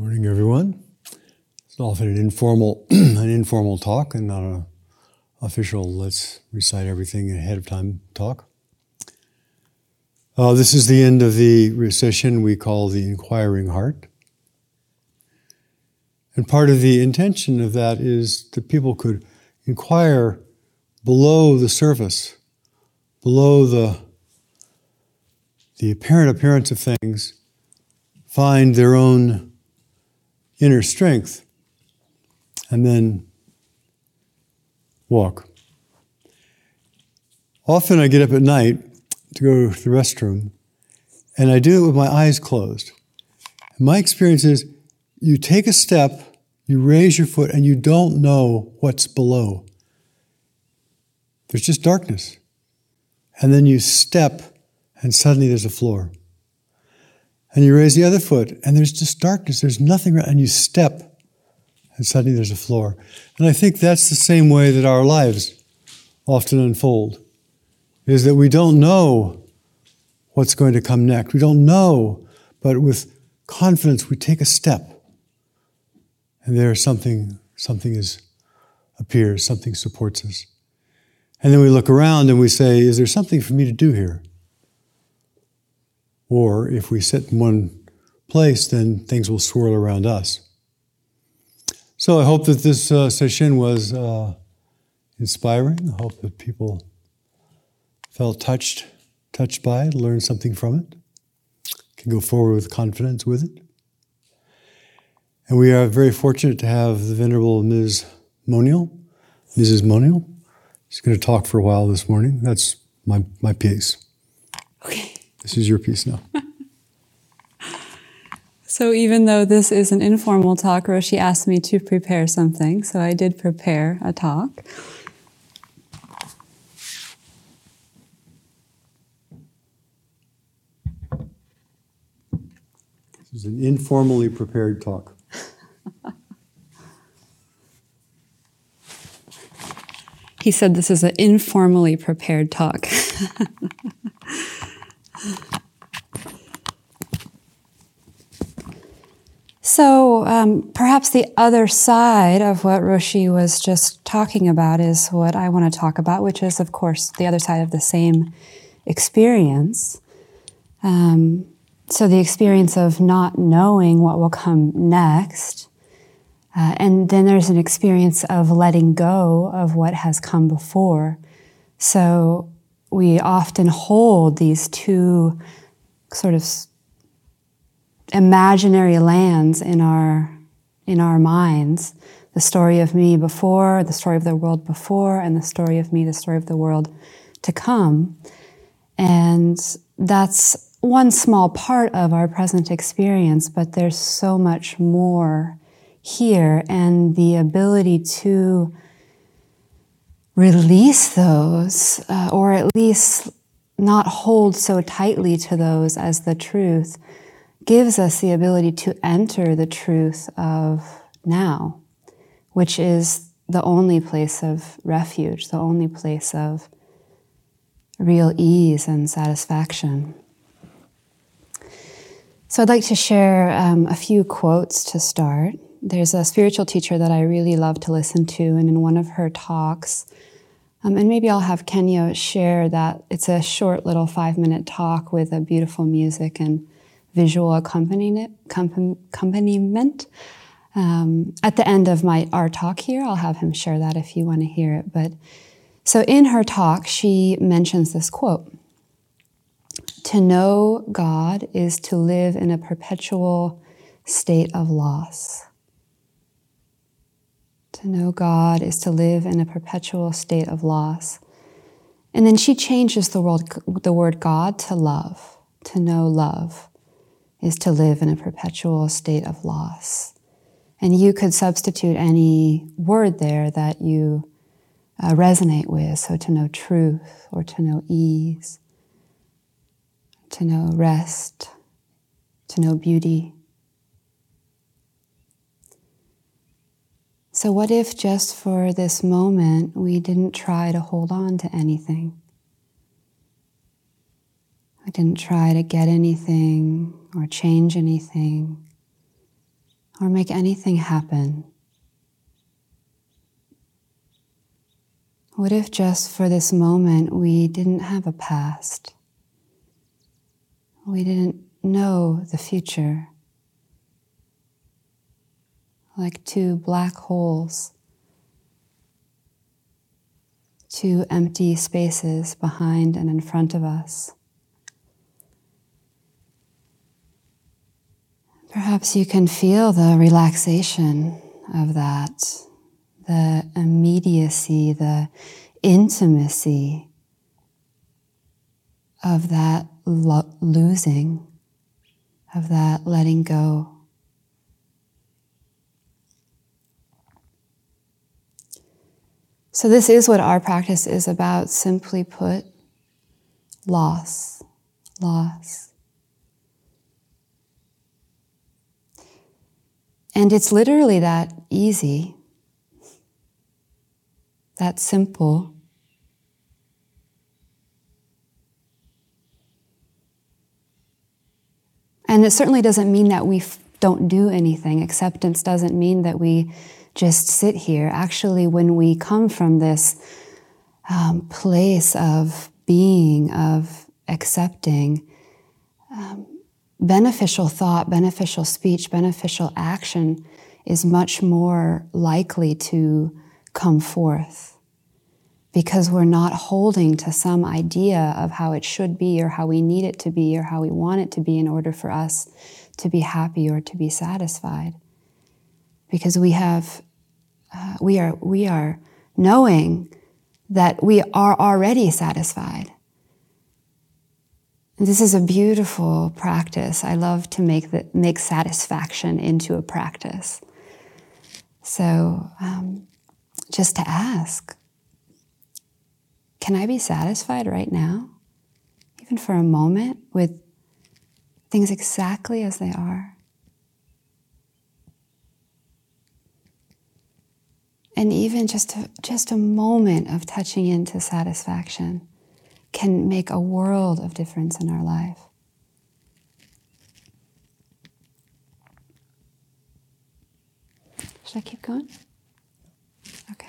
Morning, everyone. It's often an informal, an informal talk, and not an official. Let's recite everything ahead of time talk. Uh, this is the end of the session we call the inquiring heart, and part of the intention of that is that people could inquire below the surface, below the the apparent appearance of things, find their own inner strength, and then walk. Often I get up at night to go to the restroom, and I do it with my eyes closed. My experience is you take a step, you raise your foot, and you don't know what's below. There's just darkness. And then you step, and suddenly there's a floor and you raise the other foot, and there's just darkness, there's nothing, and you step, and suddenly there's a floor. And I think that's the same way that our lives often unfold, is that we don't know what's going to come next. We don't know, but with confidence we take a step, and there something, something is appears, something supports us. And then we look around and we say, is there something for me to do here? Or if we sit in one place, then things will swirl around us. So I hope that this uh, session was uh, inspiring. I hope that people felt touched, touched by it, learned something from it, can go forward with confidence with it. And we are very fortunate to have the Venerable Ms. Monial, Mrs. Monial. She's going to talk for a while this morning. That's my, my piece. This is your piece now. so even though this is an informal talk, Roshi asked me to prepare something, so I did prepare a talk. This is an informally prepared talk. he said this is an informally prepared talk. So, um, perhaps the other side of what Roshi was just talking about is what I want to talk about, which is, of course, the other side of the same experience. Um, so, the experience of not knowing what will come next. Uh, and then there's an experience of letting go of what has come before. So, we often hold these two sort of imaginary lands in our in our minds. The story of me before the story of the world before and the story of me the story of the world to come. And that's one small part of our present experience but there's so much more here. And the ability to release those, uh, or at least not hold so tightly to those as the truth, gives us the ability to enter the truth of now, which is the only place of refuge, the only place of real ease and satisfaction. So, I'd like to share um, a few quotes to start. There's a spiritual teacher that I really love to listen to, and in one of her talks, um, and maybe I'll have Kenya share that. It's a short little five minute talk with a beautiful music and visual accompaniment. Um, at the end of my our talk here, I'll have him share that if you want to hear it. But so in her talk, she mentions this quote To know God is to live in a perpetual state of loss. To know God is to live in a perpetual state of loss. And then she changes the, word, the word God to love. To know love is to live in a perpetual state of loss. And you could substitute any word there that you uh, resonate with. So to know truth or to know ease, to know rest, to know beauty. So, what if just for this moment we didn't try to hold on to anything? We didn't try to get anything or change anything or make anything happen? What if just for this moment we didn't have a past? We didn't know the future. Like two black holes, two empty spaces behind and in front of us. Perhaps you can feel the relaxation of that, the immediacy, the intimacy of that lo- losing, of that letting go. So, this is what our practice is about, simply put loss, loss. And it's literally that easy, that simple. And it certainly doesn't mean that we f- don't do anything. Acceptance doesn't mean that we just sit here. Actually, when we come from this um, place of being, of accepting, um, beneficial thought, beneficial speech, beneficial action is much more likely to come forth because we're not holding to some idea of how it should be or how we need it to be or how we want it to be in order for us to be happy or to be satisfied because we have uh, we are we are knowing that we are already satisfied this is a beautiful practice. I love to make the, make satisfaction into a practice. So um, just to ask can I be satisfied right now, even for a moment, with things exactly as they are? And even just a, just a moment of touching into satisfaction can make a world of difference in our life. Should I keep going? Okay.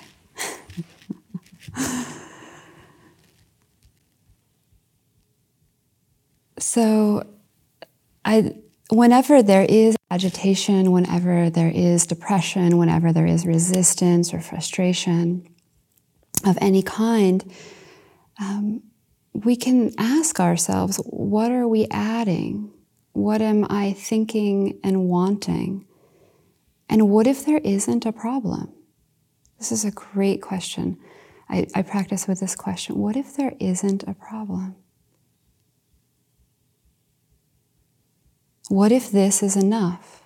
So, I, whenever there is agitation, whenever there is depression, whenever there is resistance or frustration of any kind, um, we can ask ourselves what are we adding? What am I thinking and wanting? And what if there isn't a problem? This is a great question. I, I practice with this question What if there isn't a problem? What if this is enough?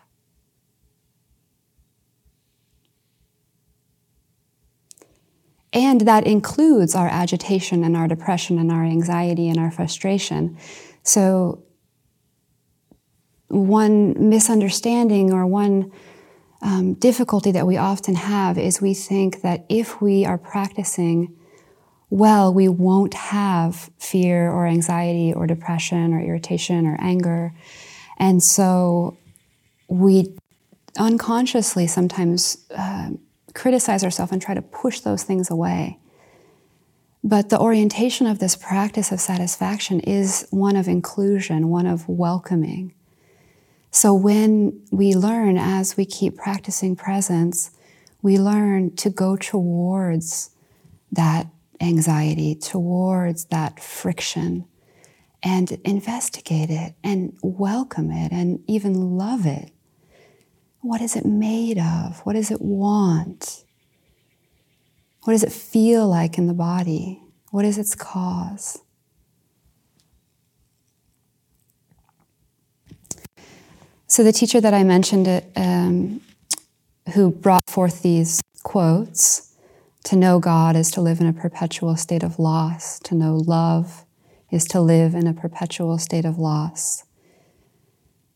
And that includes our agitation and our depression and our anxiety and our frustration. So, one misunderstanding or one um, difficulty that we often have is we think that if we are practicing well, we won't have fear or anxiety or depression or irritation or anger. And so we unconsciously sometimes uh, criticize ourselves and try to push those things away. But the orientation of this practice of satisfaction is one of inclusion, one of welcoming. So when we learn as we keep practicing presence, we learn to go towards that anxiety, towards that friction, and investigate it and welcome it and even love it. What is it made of? What does it want? What does it feel like in the body? What is its cause? So, the teacher that I mentioned, it, um, who brought forth these quotes to know God is to live in a perpetual state of loss, to know love is to live in a perpetual state of loss.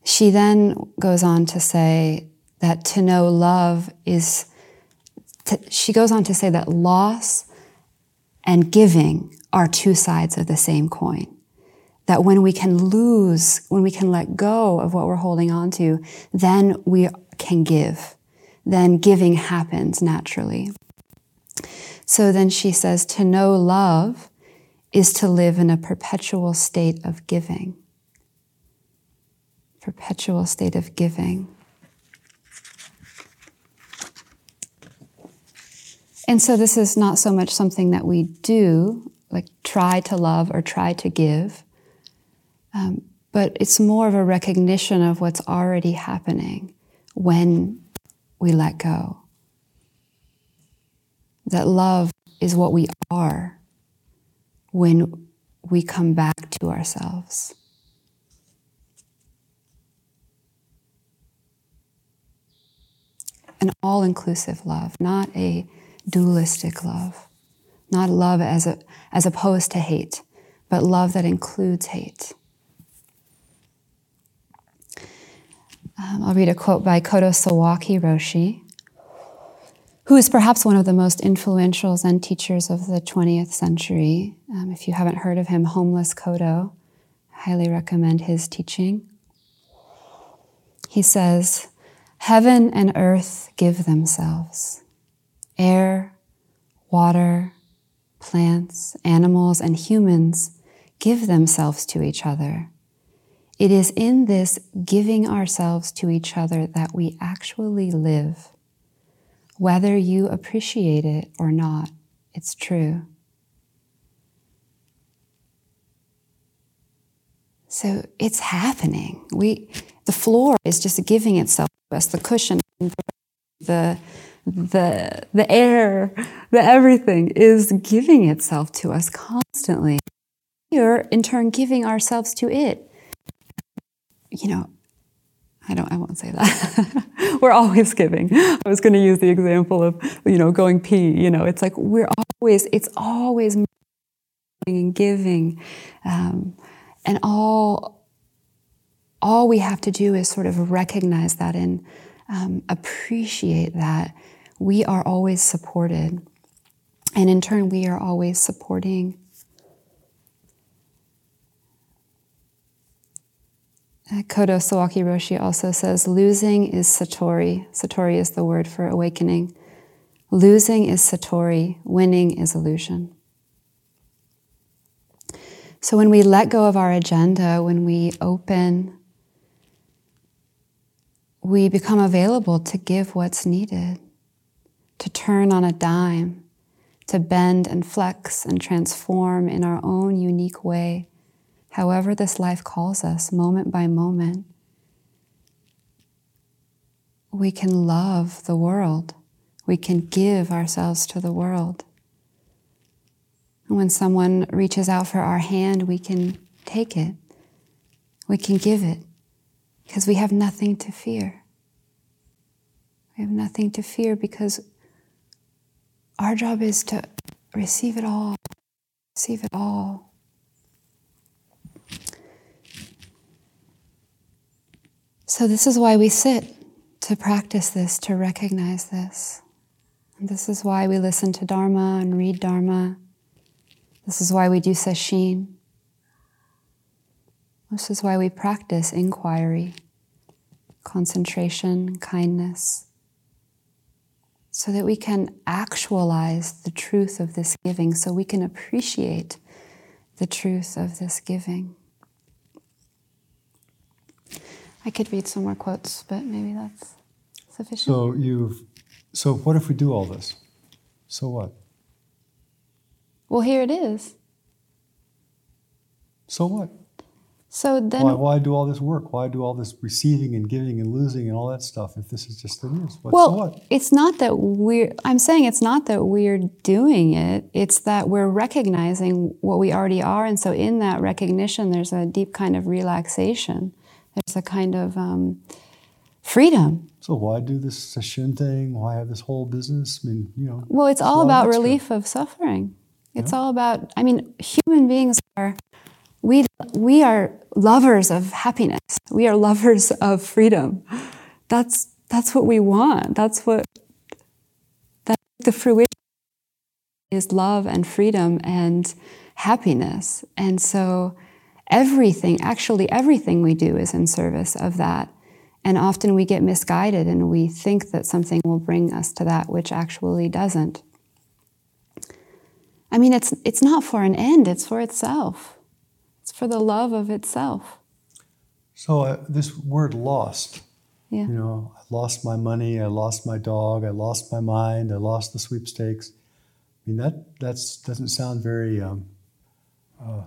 She then goes on to say that to know love is, to, she goes on to say that loss and giving are two sides of the same coin. That when we can lose, when we can let go of what we're holding on to, then we can give, then giving happens naturally. So then she says, to know love is to live in a perpetual state of giving. Perpetual state of giving. And so this is not so much something that we do, like try to love or try to give, um, but it's more of a recognition of what's already happening when we let go. That love is what we are when we come back to ourselves. An all inclusive love, not a dualistic love, not love as, a, as opposed to hate, but love that includes hate. Um, I'll read a quote by Kodo Sawaki Roshi, who is perhaps one of the most influential Zen teachers of the 20th century. Um, if you haven't heard of him, Homeless Kodo, highly recommend his teaching. He says, Heaven and earth give themselves. Air, water, plants, animals, and humans give themselves to each other. It is in this giving ourselves to each other that we actually live. Whether you appreciate it or not, it's true. So it's happening. We, the floor is just giving itself to us. The cushion, the the the air, the everything is giving itself to us constantly. We are in turn giving ourselves to it you know, I don't, I won't say that. we're always giving. I was going to use the example of, you know, going pee, you know, it's like we're always, it's always and giving. Um, and all, all we have to do is sort of recognize that and um, appreciate that we are always supported. And in turn, we are always supporting Kodo Sawaki Roshi also says, losing is Satori. Satori is the word for awakening. Losing is Satori, winning is illusion. So when we let go of our agenda, when we open, we become available to give what's needed, to turn on a dime, to bend and flex and transform in our own unique way however this life calls us, moment by moment, we can love the world. We can give ourselves to the world. And when someone reaches out for our hand, we can take it. We can give it because we have nothing to fear. We have nothing to fear because our job is to receive it all, receive it all. So, this is why we sit to practice this, to recognize this. And this is why we listen to Dharma and read Dharma. This is why we do sesshin. This is why we practice inquiry, concentration, kindness, so that we can actualize the truth of this giving, so we can appreciate the truth of this giving. I could read some more quotes, but maybe that's sufficient. So you've so what if we do all this? So what? Well, here it is. So what? So then, why, why, do all this work? Why do all this receiving and giving and losing and all that stuff if this is just the news? What, well, so it's not that we're. I'm saying it's not that we're doing it. It's that we're recognizing what we already are, and so in that recognition, there's a deep kind of relaxation. There's a kind of um, freedom. So why do this sesshin thing? Why have this whole business? I mean, you know. Well, it's all about relief of suffering. It's yeah. all about. I mean, human beings are. We we are lovers of happiness. We are lovers of freedom. That's that's what we want. That's what. That the fruition is love and freedom and happiness. And so everything, actually, everything we do is in service of that. And often we get misguided and we think that something will bring us to that which actually doesn't. I mean, it's, it's not for an end, it's for itself. For the love of itself. So, uh, this word lost, Yeah. you know, I lost my money, I lost my dog, I lost my mind, I lost the sweepstakes. I mean, that that's, doesn't sound very um, uh,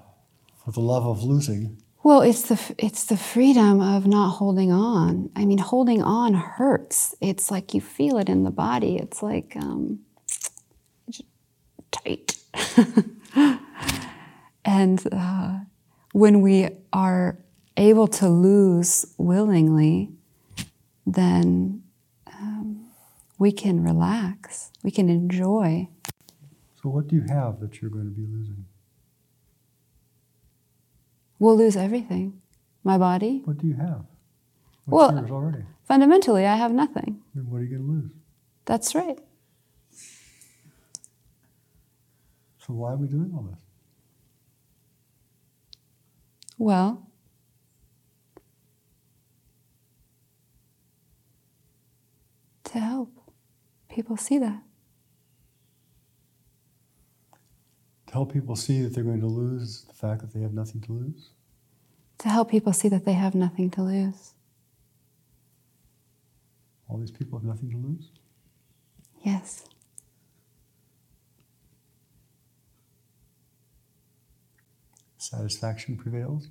for the love of losing. Well, it's the it's the freedom of not holding on. I mean, holding on hurts. It's like you feel it in the body. It's like um, tight. and uh, when we are able to lose willingly, then um, we can relax. We can enjoy. So, what do you have that you're going to be losing? We'll lose everything. My body. What do you have? What's Well- yours already? Fundamentally, I have nothing. Then what are you going to lose? That's right. So, why are we doing all this? Well, to help people see that. To help people see that they're going to lose the fact that they have nothing to lose? To help people see that they have nothing to lose. All these people have nothing to lose? Yes. Satisfaction prevails?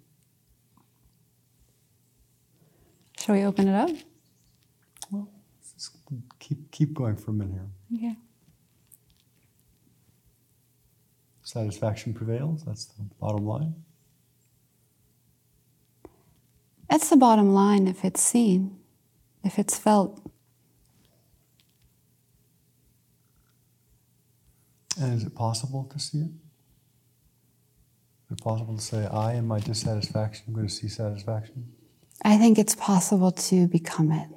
Shall we open it up? Well, just keep, keep going for a minute here. Okay. Satisfaction prevails, that's the bottom line. That's the bottom line if it's seen, if it's felt. And is it possible to see it? Is it possible to say, I, in my dissatisfaction, am going to see satisfaction? I think it's possible to become it.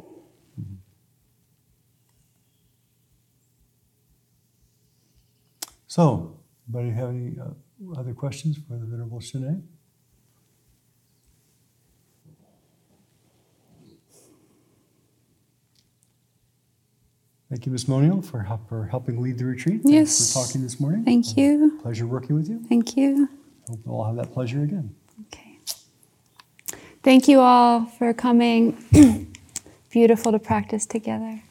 So, anybody have any uh, other questions for the Venerable Shanae? Thank you, Ms. Monial, for, help, for helping lead the retreat. Thanks Yes. for talking this morning. Thank you. Pleasure working with you. Thank you. Hope we'll all have that pleasure again. Okay. Thank you all for coming. Beautiful to practice together.